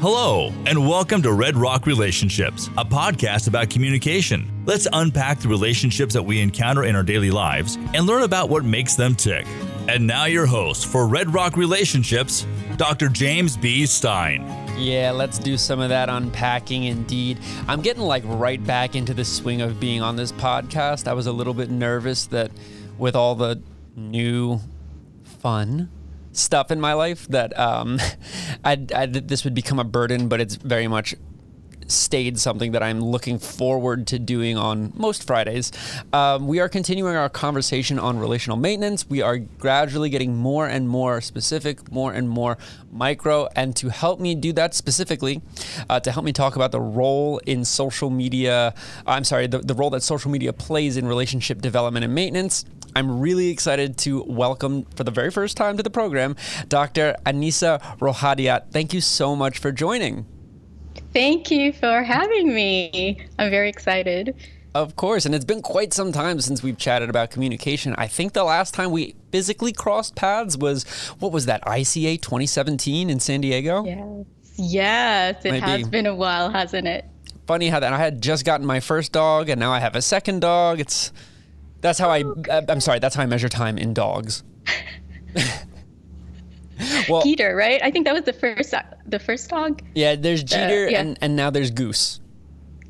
Hello, and welcome to Red Rock Relationships, a podcast about communication. Let's unpack the relationships that we encounter in our daily lives and learn about what makes them tick. And now, your host for Red Rock Relationships, Dr. James B. Stein. Yeah, let's do some of that unpacking indeed. I'm getting like right back into the swing of being on this podcast. I was a little bit nervous that with all the new fun stuff in my life that um, I'd, this would become a burden, but it's very much stayed something that I'm looking forward to doing on most Fridays. Um, we are continuing our conversation on relational maintenance. We are gradually getting more and more specific, more and more micro. And to help me do that specifically, uh, to help me talk about the role in social media, I'm sorry, the, the role that social media plays in relationship development and maintenance. I'm really excited to welcome for the very first time to the program Dr. Annisa Rochadiat. Thank you so much for joining. Thank you for having me. I'm very excited. Of course, and it's been quite some time since we've chatted about communication. I think the last time we physically crossed paths was what was that ICA 2017 in San Diego? Yes, yes, it Might has be. been a while, hasn't it? Funny how that I had just gotten my first dog, and now I have a second dog. It's that's how I. Uh, I'm sorry. That's how I measure time in dogs. well, Peter, right? I think that was the first the first dog. Yeah, there's Jeter, uh, yeah. and and now there's Goose.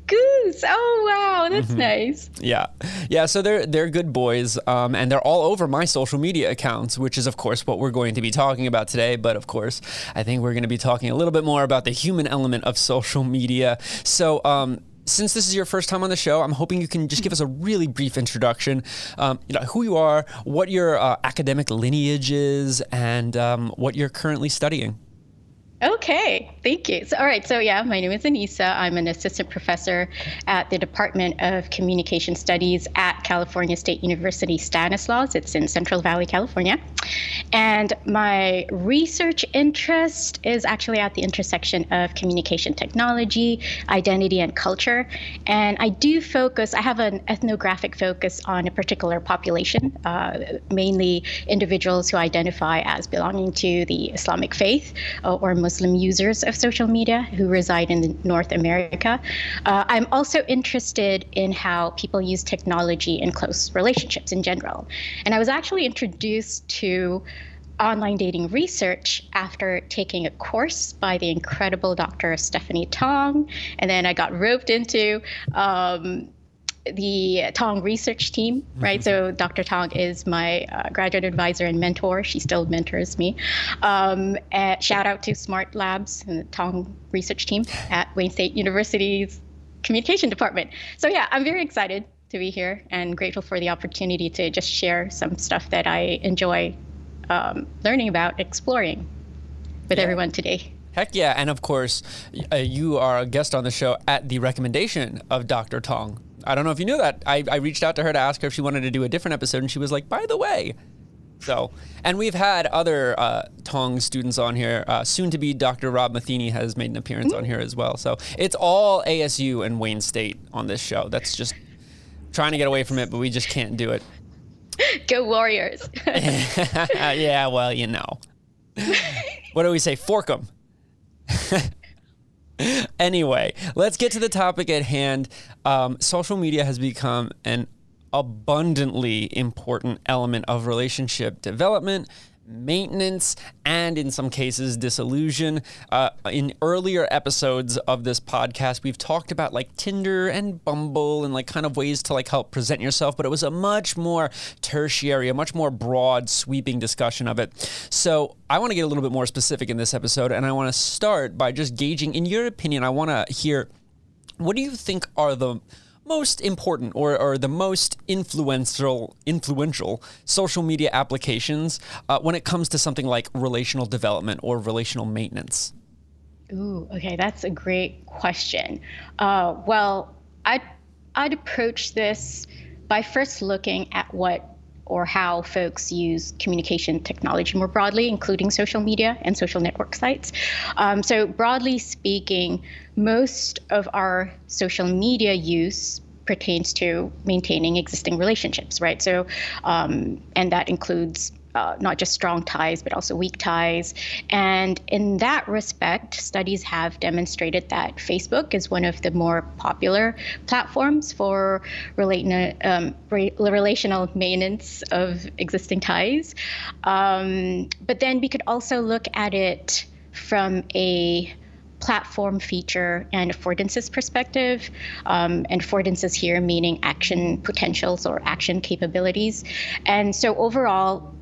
Goose. Oh wow, that's mm-hmm. nice. Yeah, yeah. So they're they're good boys, um, and they're all over my social media accounts, which is of course what we're going to be talking about today. But of course, I think we're going to be talking a little bit more about the human element of social media. So um, since this is your first time on the show, I'm hoping you can just give us a really brief introduction. Um, you know who you are, what your uh, academic lineage is, and um, what you're currently studying. Okay, thank you. So, all right, so yeah, my name is Annisa. I'm an assistant professor at the Department of Communication Studies at California State University Stanislaus. It's in Central Valley, California. And my research interest is actually at the intersection of communication technology, identity, and culture. And I do focus, I have an ethnographic focus on a particular population, uh, mainly individuals who identify as belonging to the Islamic faith uh, or Muslim Muslim users of social media who reside in North America. Uh, I'm also interested in how people use technology in close relationships in general. And I was actually introduced to online dating research after taking a course by the incredible Dr. Stephanie Tong. And then I got roped into um, the Tong research team, right? Mm-hmm. So Dr. Tong is my uh, graduate advisor and mentor. She still mentors me. Um, shout out to Smart Labs and the Tong research team at Wayne State University's communication department. So yeah, I'm very excited to be here and grateful for the opportunity to just share some stuff that I enjoy um, learning about, exploring with yeah. everyone today. Heck yeah. And of course, uh, you are a guest on the show at the recommendation of Dr. Tong. I don't know if you knew that. I, I reached out to her to ask her if she wanted to do a different episode, and she was like, by the way. So, and we've had other uh, Tong students on here. Uh, soon to be Dr. Rob Matheny has made an appearance on here as well. So it's all ASU and Wayne State on this show. That's just trying to get away from it, but we just can't do it. Go Warriors. yeah, well, you know. What do we say? Fork them. anyway, let's get to the topic at hand. Um, social media has become an abundantly important element of relationship development maintenance, and in some cases, disillusion. Uh, in earlier episodes of this podcast, we've talked about like Tinder and Bumble and like kind of ways to like help present yourself, but it was a much more tertiary, a much more broad, sweeping discussion of it. So I want to get a little bit more specific in this episode, and I want to start by just gauging, in your opinion, I want to hear what do you think are the most important or, or the most influential influential social media applications uh, when it comes to something like relational development or relational maintenance? Ooh, okay, that's a great question. Uh, well, I'd I'd approach this by first looking at what or how folks use communication technology more broadly, including social media and social network sites. Um, so, broadly speaking, most of our social media use pertains to maintaining existing relationships, right? So, um, and that includes uh, not just strong ties, but also weak ties. And in that respect, studies have demonstrated that Facebook is one of the more popular platforms for relate, um, re- relational maintenance of existing ties. Um, but then we could also look at it from a platform feature and affordances perspective. Um, and affordances here meaning action potentials or action capabilities. And so overall,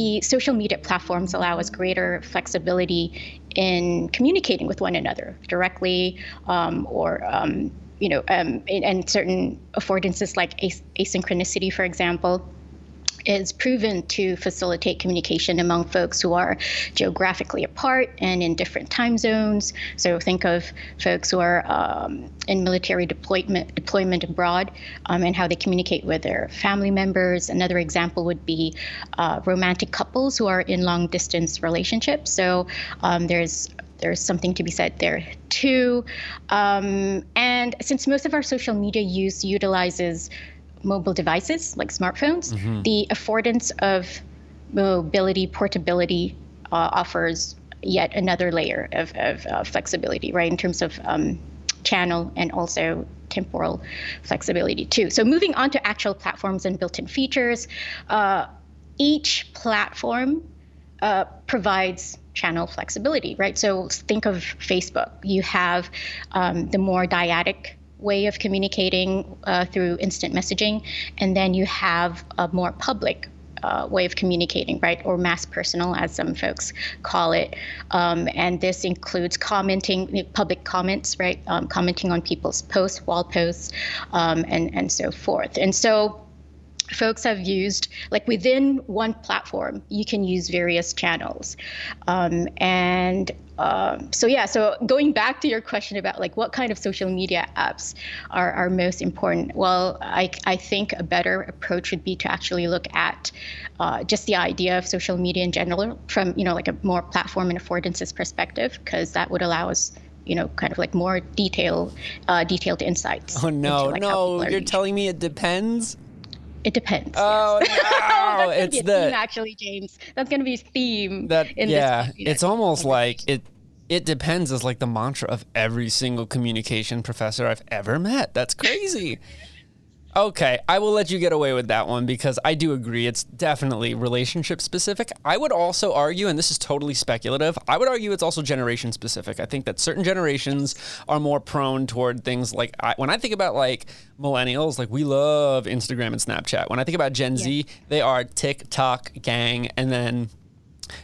the social media platforms allow us greater flexibility in communicating with one another directly um, or um, you know um, and certain affordances like as- asynchronicity for example is proven to facilitate communication among folks who are geographically apart and in different time zones. So think of folks who are um, in military deployment deployment abroad um, and how they communicate with their family members. Another example would be uh, romantic couples who are in long distance relationships. So um, there's there's something to be said there too. Um, and since most of our social media use utilizes mobile devices like smartphones, mm-hmm. the affordance of mobility, portability uh, offers yet another layer of, of uh, flexibility, right, in terms of um, channel and also temporal flexibility too. So moving on to actual platforms and built-in features, uh, each platform uh, provides channel flexibility, right? So think of Facebook. You have um, the more dyadic way of communicating uh, through instant messaging, and then you have a more public uh, way of communicating, right, or mass personal, as some folks call it. Um, and this includes commenting, public comments, right, um, commenting on people's posts, wall posts, um, and and so forth. And so folks have used like within one platform you can use various channels um, and um, so yeah so going back to your question about like what kind of social media apps are, are most important well I, I think a better approach would be to actually look at uh, just the idea of social media in general from you know like a more platform and affordances perspective because that would allow us you know, kind of like more detail, uh, detailed insights. Oh no, into, like, no! You're telling me it depends. It depends. Oh yes. no! it's the theme, actually, James. That's going to be a theme. That yeah, it's almost like it. It depends is like the mantra of every single communication professor I've ever met. That's crazy. Okay, I will let you get away with that one because I do agree it's definitely relationship specific. I would also argue, and this is totally speculative, I would argue it's also generation specific. I think that certain generations are more prone toward things like I, when I think about like millennials, like we love Instagram and Snapchat. When I think about Gen yeah. Z, they are TikTok gang, and then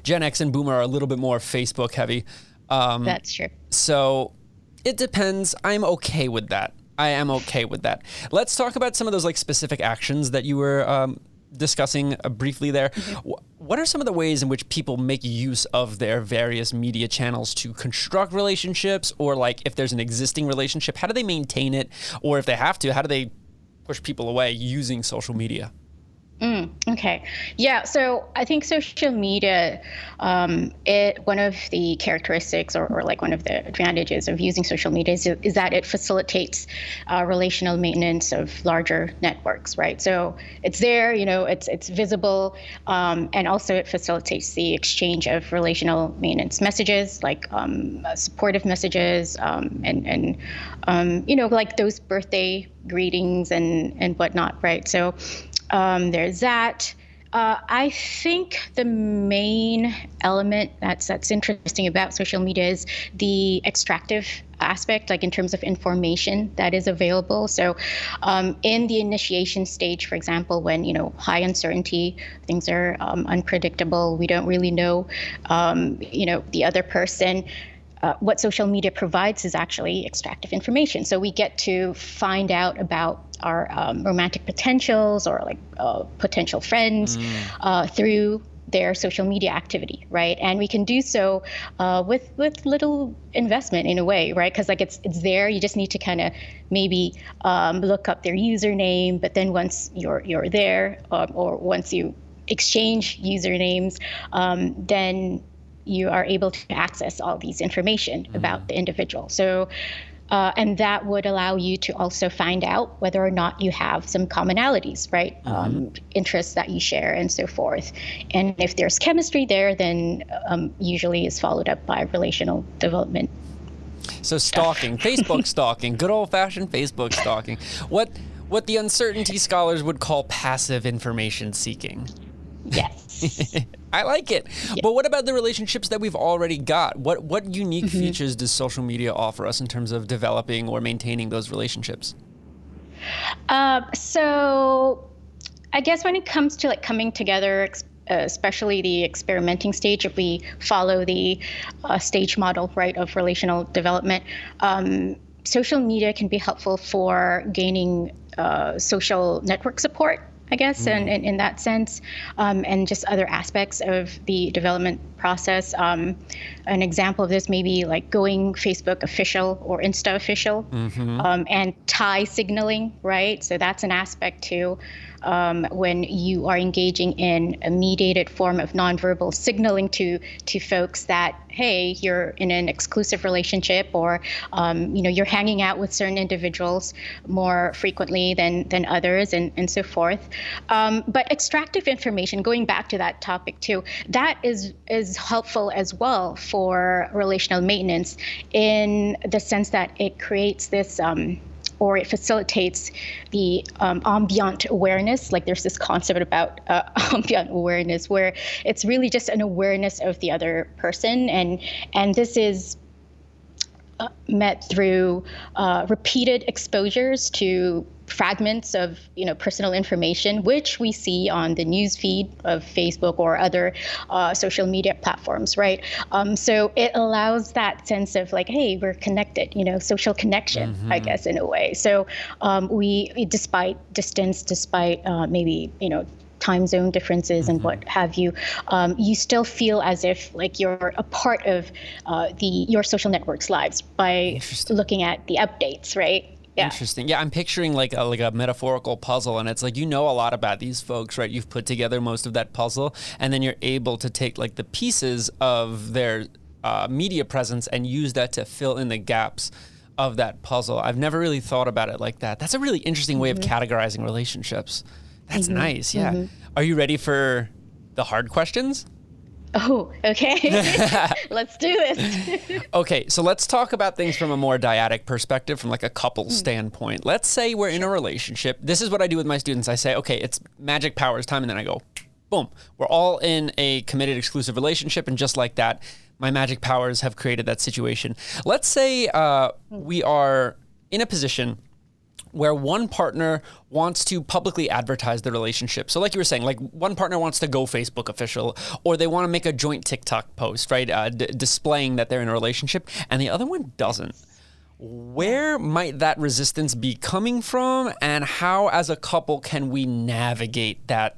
Gen X and Boomer are a little bit more Facebook heavy. Um, That's true. So it depends. I'm okay with that. I am okay with that. Let's talk about some of those like specific actions that you were um, discussing uh, briefly there. Mm-hmm. What are some of the ways in which people make use of their various media channels to construct relationships, or like if there's an existing relationship, how do they maintain it, or if they have to, how do they push people away using social media? Mm, okay. Yeah. So I think social media, um, it one of the characteristics or, or, like one of the advantages of using social media is, is that it facilitates uh, relational maintenance of larger networks, right? So it's there, you know, it's it's visible, um, and also it facilitates the exchange of relational maintenance messages, like um, supportive messages, um, and and um, you know, like those birthday greetings and and whatnot, right? So um, there's that. Uh, I think the main element that's that's interesting about social media is the extractive aspect, like in terms of information that is available. So, um, in the initiation stage, for example, when you know high uncertainty, things are um, unpredictable, we don't really know, um, you know, the other person. Uh, what social media provides is actually extractive information. So we get to find out about our um, romantic potentials or like uh, potential friends mm. uh, through their social media activity, right? And we can do so uh, with with little investment in a way, right? Because like it's it's there. You just need to kind of maybe um, look up their username. But then once you're you're there, um, or once you exchange usernames, um, then you are able to access all these information mm-hmm. about the individual. So Uh, and that would allow you to also find out whether or not you have some commonalities, right? Mm-hmm. Um, interests that you share and so forth. And if there's chemistry there, then um, usually is followed up by relational development. So stalking, Facebook stalking, good old fashioned Facebook stalking. What what the uncertainty scholars would call passive information seeking. Yes. I like it. Yeah. But what about the relationships that we've already got? What what unique mm-hmm. features does social media offer us in terms of developing or maintaining those relationships? Uh, so, I guess when it comes to like coming together, especially the experimenting stage, if we follow the uh, stage model, right, of relational development, um, social media can be helpful for gaining uh, social network support I guess, mm. and, in that sense, um, and just other aspects of the development process. Um, an example of this may be like going Facebook official or Insta official mm-hmm. um, and tie signaling, right? So that's an aspect too um, when you are engaging in a mediated form of nonverbal signaling to to folks that hey you're in an exclusive relationship or um, you know you're hanging out with certain individuals more frequently than than others and, and so forth. Um, but extractive information going back to that topic too that is is helpful as well for relational maintenance in the sense that it creates this um, or it facilitates the um, ambient awareness. Like there's this concept about uh, ambient awareness where it's really just an awareness of the other person, and and this is uh, met through uh, repeated exposures to fragments of you know personal information, which we see on the news feed of Facebook or other uh, social media platforms, right? Um, so it allows that sense of like, hey, we're connected, you know, social connection, mm-hmm. I guess, in a way. So um, we, despite distance, despite uh, maybe you know time zone differences and mm-hmm. what have you, um, you still feel as if like you're a part of uh, the your social network's lives by looking at the updates, right? Yeah. Interesting. Yeah, I'm picturing like a, like a metaphorical puzzle, and it's like you know a lot about these folks, right? You've put together most of that puzzle, and then you're able to take like the pieces of their uh, media presence and use that to fill in the gaps of that puzzle. I've never really thought about it like that. That's a really interesting way mm-hmm. of categorizing relationships. That's mm-hmm. nice. Yeah. Mm-hmm. Are you ready for the hard questions? Oh, okay. let's do this. okay, so let's talk about things from a more dyadic perspective, from like a couple mm. standpoint. Let's say we're in a relationship. This is what I do with my students. I say, okay, it's magic powers time, and then I go, boom, we're all in a committed exclusive relationship, and just like that, my magic powers have created that situation. Let's say uh, we are in a position where one partner wants to publicly advertise the relationship. So, like you were saying, like one partner wants to go Facebook official, or they want to make a joint TikTok post, right, uh, d- displaying that they're in a relationship, and the other one doesn't. Where might that resistance be coming from, and how, as a couple, can we navigate that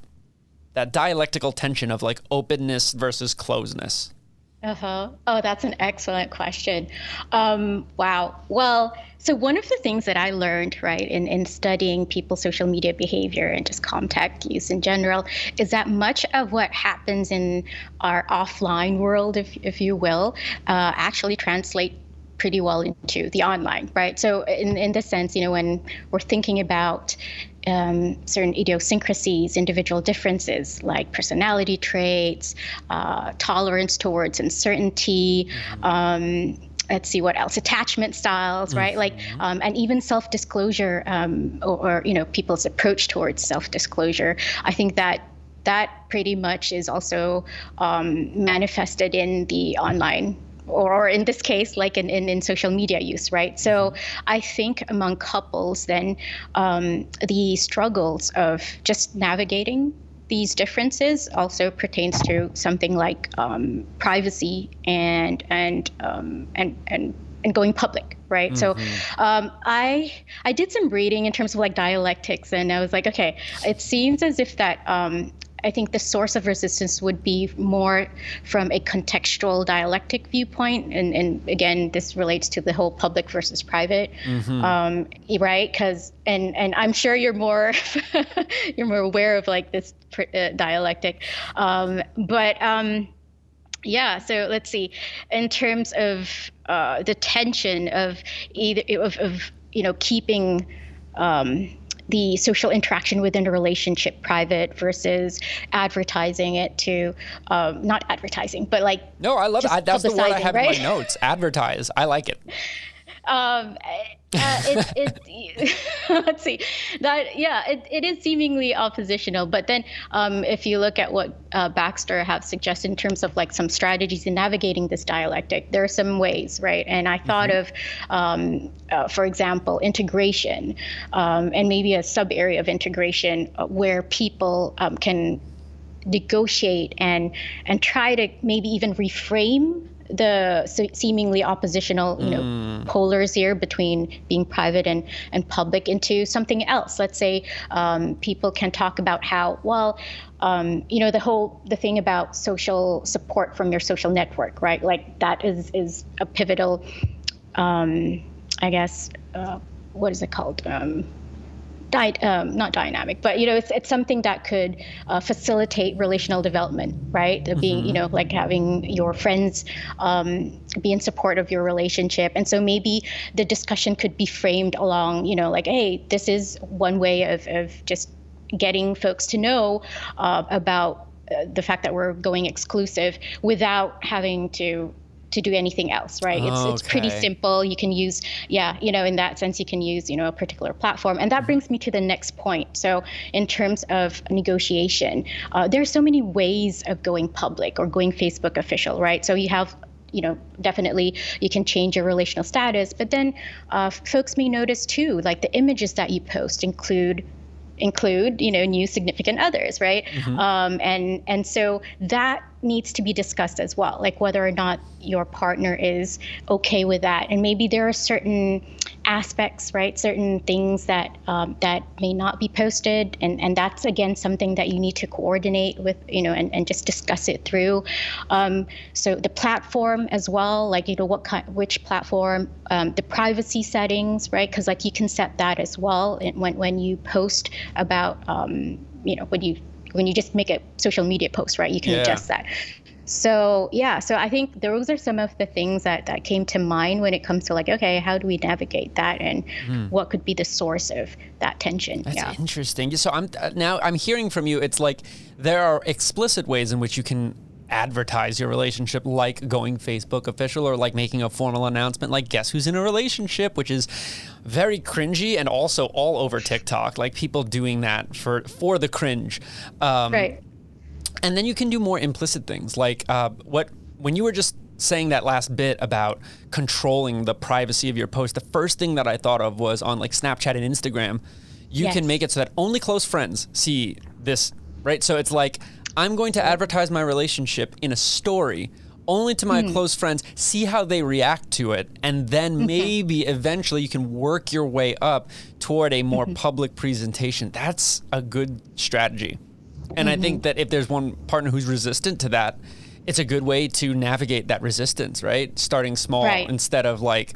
that dialectical tension of like openness versus closeness? Uh huh. Oh, that's an excellent question. Um, wow. Well, so one of the things that I learned, right, in, in studying people's social media behavior and just contact use in general, is that much of what happens in our offline world, if if you will, uh, actually translate pretty well into the online, right? So in in this sense, you know, when we're thinking about um, certain idiosyncrasies, individual differences like personality traits, uh, tolerance towards uncertainty. Um, let's see what else attachment styles right mm-hmm. like um, and even self-disclosure um, or, or, you know people's approach towards self-disclosure i think that that pretty much is also um, manifested in the online or, or in this case, like in, in, in, social media use, right? So mm-hmm. I think among couples, then um, the struggles of just navigating these differences also pertains to something like um, privacy and and um, and and and going public right mm-hmm. so um, i i did some reading in terms of like dialectics and i was like okay it seems as if that um, I think the source of resistance would be more from a contextual dialectic viewpoint, and, and again, this relates to the whole public versus private, mm-hmm. um, right? Because and and I'm sure you're more you're more aware of like this uh, dialectic, um, but. Um, Yeah, so let's see. In terms of uh, the tension of either of, of you know keeping um, the social interaction within a relationship private versus advertising it to um, not advertising, but like no, I love it. I, that's the word I have right? in my notes. Advertise. I like it. Um, uh, it, it, let's see that yeah it, it is seemingly oppositional but then um, if you look at what uh, baxter have suggested in terms of like some strategies in navigating this dialectic there are some ways right and i thought mm-hmm. of um, uh, for example integration um, and maybe a sub area of integration uh, where people um, can negotiate and and try to maybe even reframe the seemingly oppositional, you know, mm. polars here between being private and, and public into something else. Let's say um, people can talk about how, well, um, you know, the whole the thing about social support from your social network, right? Like that is is a pivotal, um, I guess, uh, what is it called? Um, Di- um, not dynamic, but you know, it's, it's something that could uh, facilitate relational development, right? Mm-hmm. Being, you know, like having your friends um, be in support of your relationship, and so maybe the discussion could be framed along, you know, like, hey, this is one way of of just getting folks to know uh, about uh, the fact that we're going exclusive without having to to do anything else, right? It's okay. it's pretty simple. You can use, yeah, you know, in that sense, you can use, you know, a particular platform. And that brings me to the next point. So, in terms of negotiation, uh, there are so many ways of going public or going Facebook official, right? So you have you know definitely you can change your relational status but then uh, folks may notice too like the images that you post include include you know new significant others right mm-hmm. um, and and so that needs to be discussed as well like whether or not your partner is okay with that. And maybe there are certain aspects right certain things that um, that may not be posted. And and that's again something that you need to coordinate with you know and, and just discuss it through. Um, so the platform as well like you know what kind which platform um, the privacy settings right? Because like you can set that as well when when you post about um, you know when you when you just make a social media post, right? You can yeah. adjust that. So yeah, so I think those are some of the things that, that came to mind when it comes to like, okay, how do we navigate that, and mm. what could be the source of that tension? That's yeah. interesting. So I'm uh, now I'm hearing from you. It's like there are explicit ways in which you can advertise your relationship like going Facebook official or like making a formal announcement like guess who's in a relationship which is very cringy and also all over TikTok like people doing that for for the cringe. Um, right. And then you can do more implicit things like uh, what when you were just saying that last bit about controlling the privacy of your post the first thing that I thought of was on like Snapchat and Instagram. You yes. can make it so that only close friends see this right? So it's like I'm going to advertise my relationship in a story only to my mm. close friends, see how they react to it, and then maybe eventually you can work your way up toward a more mm-hmm. public presentation. That's a good strategy. And mm-hmm. I think mm-hmm. that if there's one partner who's resistant to that, it's a good way to navigate that resistance, right? Starting small right. instead of like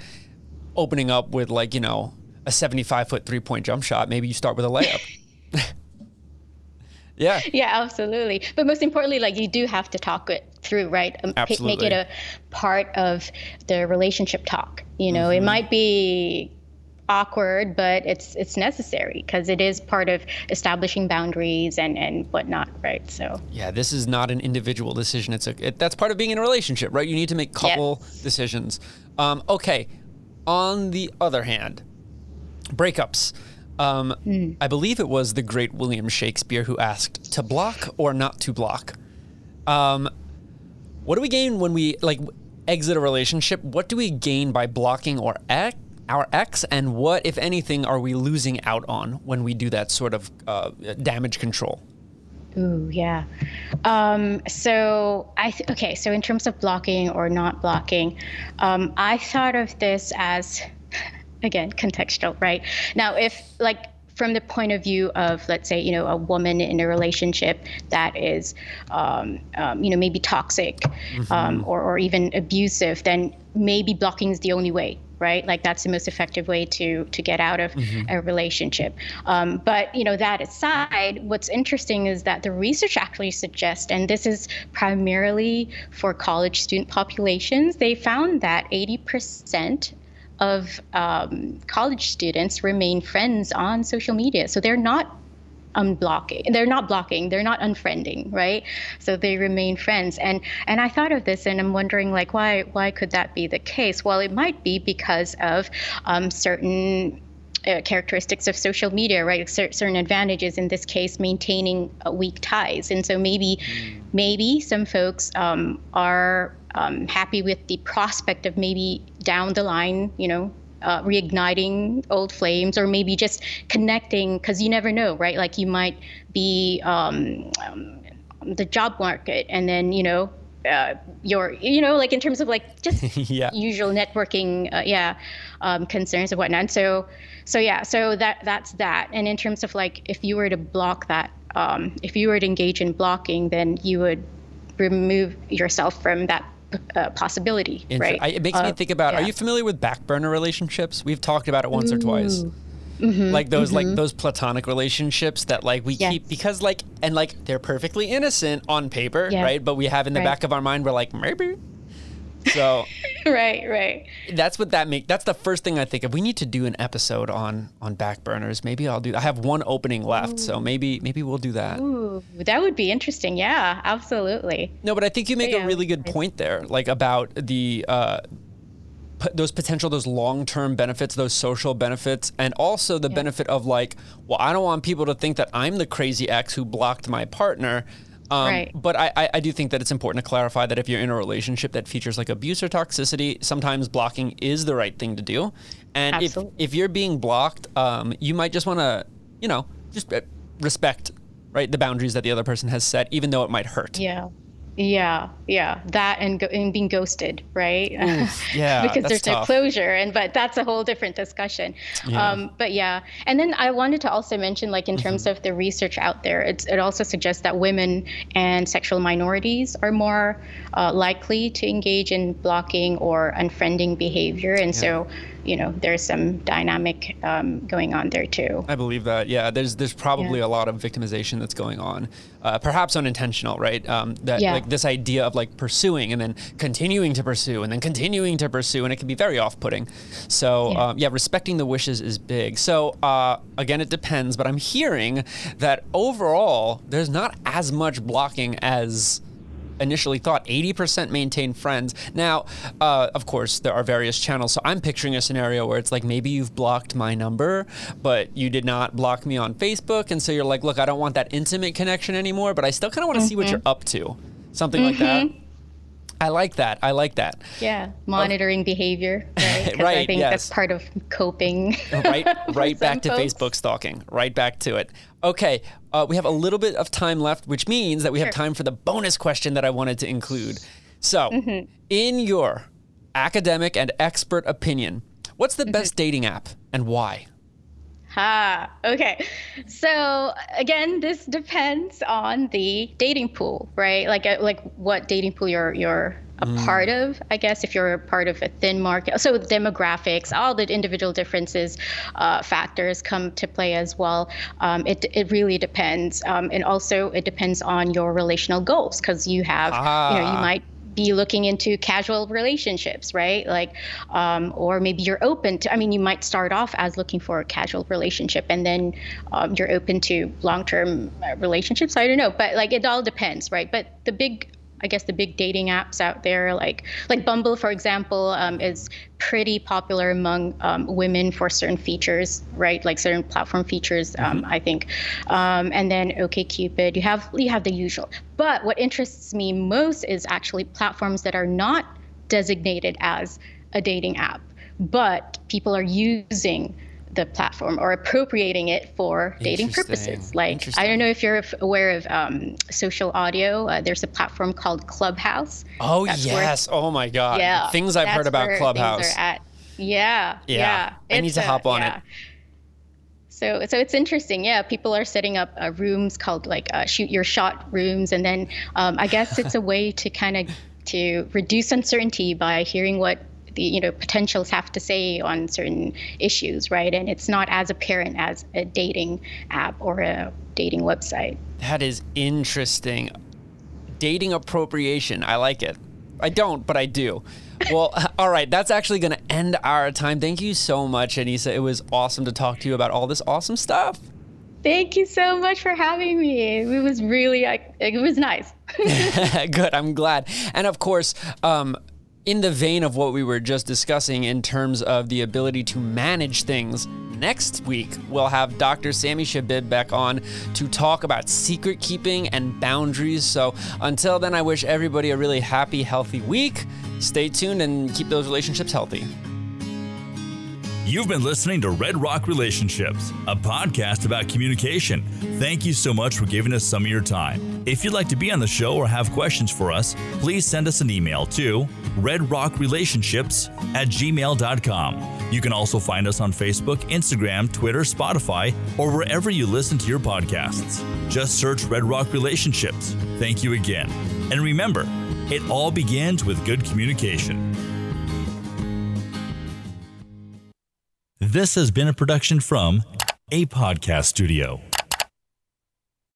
opening up with like, you know, a 75 foot three point jump shot. Maybe you start with a layup. Yeah. Yeah, absolutely. But most importantly, like you do have to talk it through, right? Um, absolutely. Make it a part of the relationship talk. You know, mm-hmm. it might be awkward, but it's it's necessary because it is part of establishing boundaries and and whatnot, right? So yeah, this is not an individual decision. It's a it, that's part of being in a relationship, right? You need to make couple yes. decisions. Um, okay. On the other hand, breakups. Um, mm. I believe it was the great William Shakespeare who asked to block or not to block. Um, what do we gain when we like exit a relationship? What do we gain by blocking or ex, our ex, and what, if anything, are we losing out on when we do that sort of uh, damage control? Ooh, yeah. Um, so I th- okay. So in terms of blocking or not blocking, um, I thought of this as again contextual right now if like from the point of view of let's say you know a woman in a relationship that is um, um, you know maybe toxic mm-hmm. um, or, or even abusive then maybe blocking is the only way right? Like that's the most effective way to to get out of mm-hmm. a relationship. Um, but you know that aside, what's interesting is that the research actually suggests, and this is primarily for college student populations, they found that 80% of um, college students remain friends on social media. So they're not unblocking they're not blocking they're not unfriending right? So they remain friends. And and i thought of this and i'm wondering like why why could that be the case? Well it might be because of um, certain uh, characteristics of social media, right? certain advantages. In this case, maintaining uh, weak ties, and so maybe, mm. maybe some folks um, are um, happy with the prospect of maybe down the line, you know, uh, reigniting old flames or maybe just connecting because you never know right like you might be um, um, the job market and then you know uh, your you know like in terms of like just yeah. usual networking uh, yeah um, concerns and whatnot so so yeah so that that's that and in terms of like if you were to block that um, if you were to engage in blocking then you would remove yourself from that uh, possibility, right? I, it makes me think about. Yeah. Are you familiar with back burner relationships? We've talked about it once Ooh. or twice. Mm-hmm, like those mm-hmm. like those platonic relationships that like we yes. keep because like and like they're perfectly innocent on paper, yeah. right? But we have in the right. back of our mind we're like maybe so right, right. That's what that make. That's the first thing I think of. We need to do an episode on on back burners. Maybe I'll do. I have one opening left, Ooh. so maybe maybe we'll do that. Ooh, that would be interesting. Yeah, absolutely. No, but I think you make yeah, a really good point there, like about the. Uh, those potential those long-term benefits those social benefits and also the yeah. benefit of like well i don't want people to think that i'm the crazy ex who blocked my partner um, right. But I, I do think that it's important to clarify that if you're in a relationship that features like abuse or toxicity, sometimes blocking is the right thing to do. And if, if you're being blocked, um, you might just want to, you know, just uh, respect, right, the boundaries that the other person has set, even though it might hurt. Yeah. Yeah, yeah, that and, go- and being ghosted, right? Oof, yeah, because there's tough. no closure, and but that's a whole different discussion. Yeah. Um, but yeah, and then I wanted to also mention, like in terms mm-hmm. of the research out there, it also suggests that women and sexual minorities are more uh, likely to engage in blocking or unfriending behavior, and yeah. so you know there's some dynamic um, going on there too. I believe that. Yeah, there's there's probably yeah. a lot of victimization that's going on, uh, perhaps unintentional, right? Um, that yeah. like this idea of like pursuing and then continuing to pursue and then continuing to pursue, and it can be very off-putting. So yeah, um, yeah respecting the wishes is big. So uh, again, it depends, but I'm hearing that overall there's not as much blocking as initially thought 80% maintain friends. Now, uh, of course, there are various channels. So I'm picturing a scenario where it's like maybe you've blocked my number, but you did not block me on Facebook. And so you're like, look, I don't want that intimate connection anymore, but I still kind of want to mm-hmm. see what mm-hmm. you're up to. Something mm-hmm. like that. Mm-hmm. I like that. I like that. Yeah, monitoring uh, behavior, right? right. I think yes. that's part of coping. right, right back to folks. Facebook stalking. Right back to it. Okay, uh, we have a little bit of time left, which means that we sure. have time for the bonus question that I wanted to include. So, mm-hmm. in your academic and expert opinion, what's the mm-hmm. best dating app and why? Ha. Okay. So again, this depends on the dating pool, right? Like uh, like what dating pool you're you're a mm. part of, I guess, if you're a part of a thin market. So demographics, all the individual differences, uh, factors come to play as well. Um, it it really depends, um, and also it depends on your relational goals because you have, ah. you know, you ah. might be looking into casual relationships, right? Like, um, or maybe you're open to, I mean, you might start off as looking for a casual relationship and then um, you're open to long term uh, relationships. I don't know, but like it all depends, right? But the big I guess the big dating apps out there, like like Bumble, for example, um, is pretty popular among um, women for certain features, right? Like certain platform features, um, mm-hmm. I think. Um, and then OkCupid, you have you have the usual. But what interests me most is actually platforms that are not designated as a dating app, but people are using the platform or appropriating it for dating purposes. Like, I don't know if you're aware of um, social audio. Uh, there's a platform called Clubhouse. Oh, that's yes. Where, oh, my God. Yeah. Things I've heard about Clubhouse. Yeah, yeah. Yeah. I need to hop on yeah. it. So, so it's interesting. Yeah, people are setting up uh, rooms called like uh, shoot your shot rooms, and then um, I guess it's a way to kind of to reduce uncertainty by hearing what the you know potentials have to say on certain issues, right? And it's not as apparent as a dating app or a dating website. That is interesting. Dating appropriation. I like it. I don't, but I do. Well, all right. That's actually going to end our time. Thank you so much, Annisa. It was awesome to talk to you about all this awesome stuff. Thank you so much for having me. It was really, it was nice. Good. I'm glad. And of course, um, in the vein of what we were just discussing in terms of the ability to manage things, next week we'll have Dr. Sammy Shabib back on to talk about secret keeping and boundaries. So until then, I wish everybody a really happy, healthy week. Stay tuned and keep those relationships healthy. You've been listening to Red Rock Relationships, a podcast about communication. Thank you so much for giving us some of your time. If you'd like to be on the show or have questions for us, please send us an email to redrockrelationships at gmail.com. You can also find us on Facebook, Instagram, Twitter, Spotify, or wherever you listen to your podcasts. Just search Red Rock Relationships. Thank you again. And remember, it all begins with good communication. This has been a production from a podcast studio.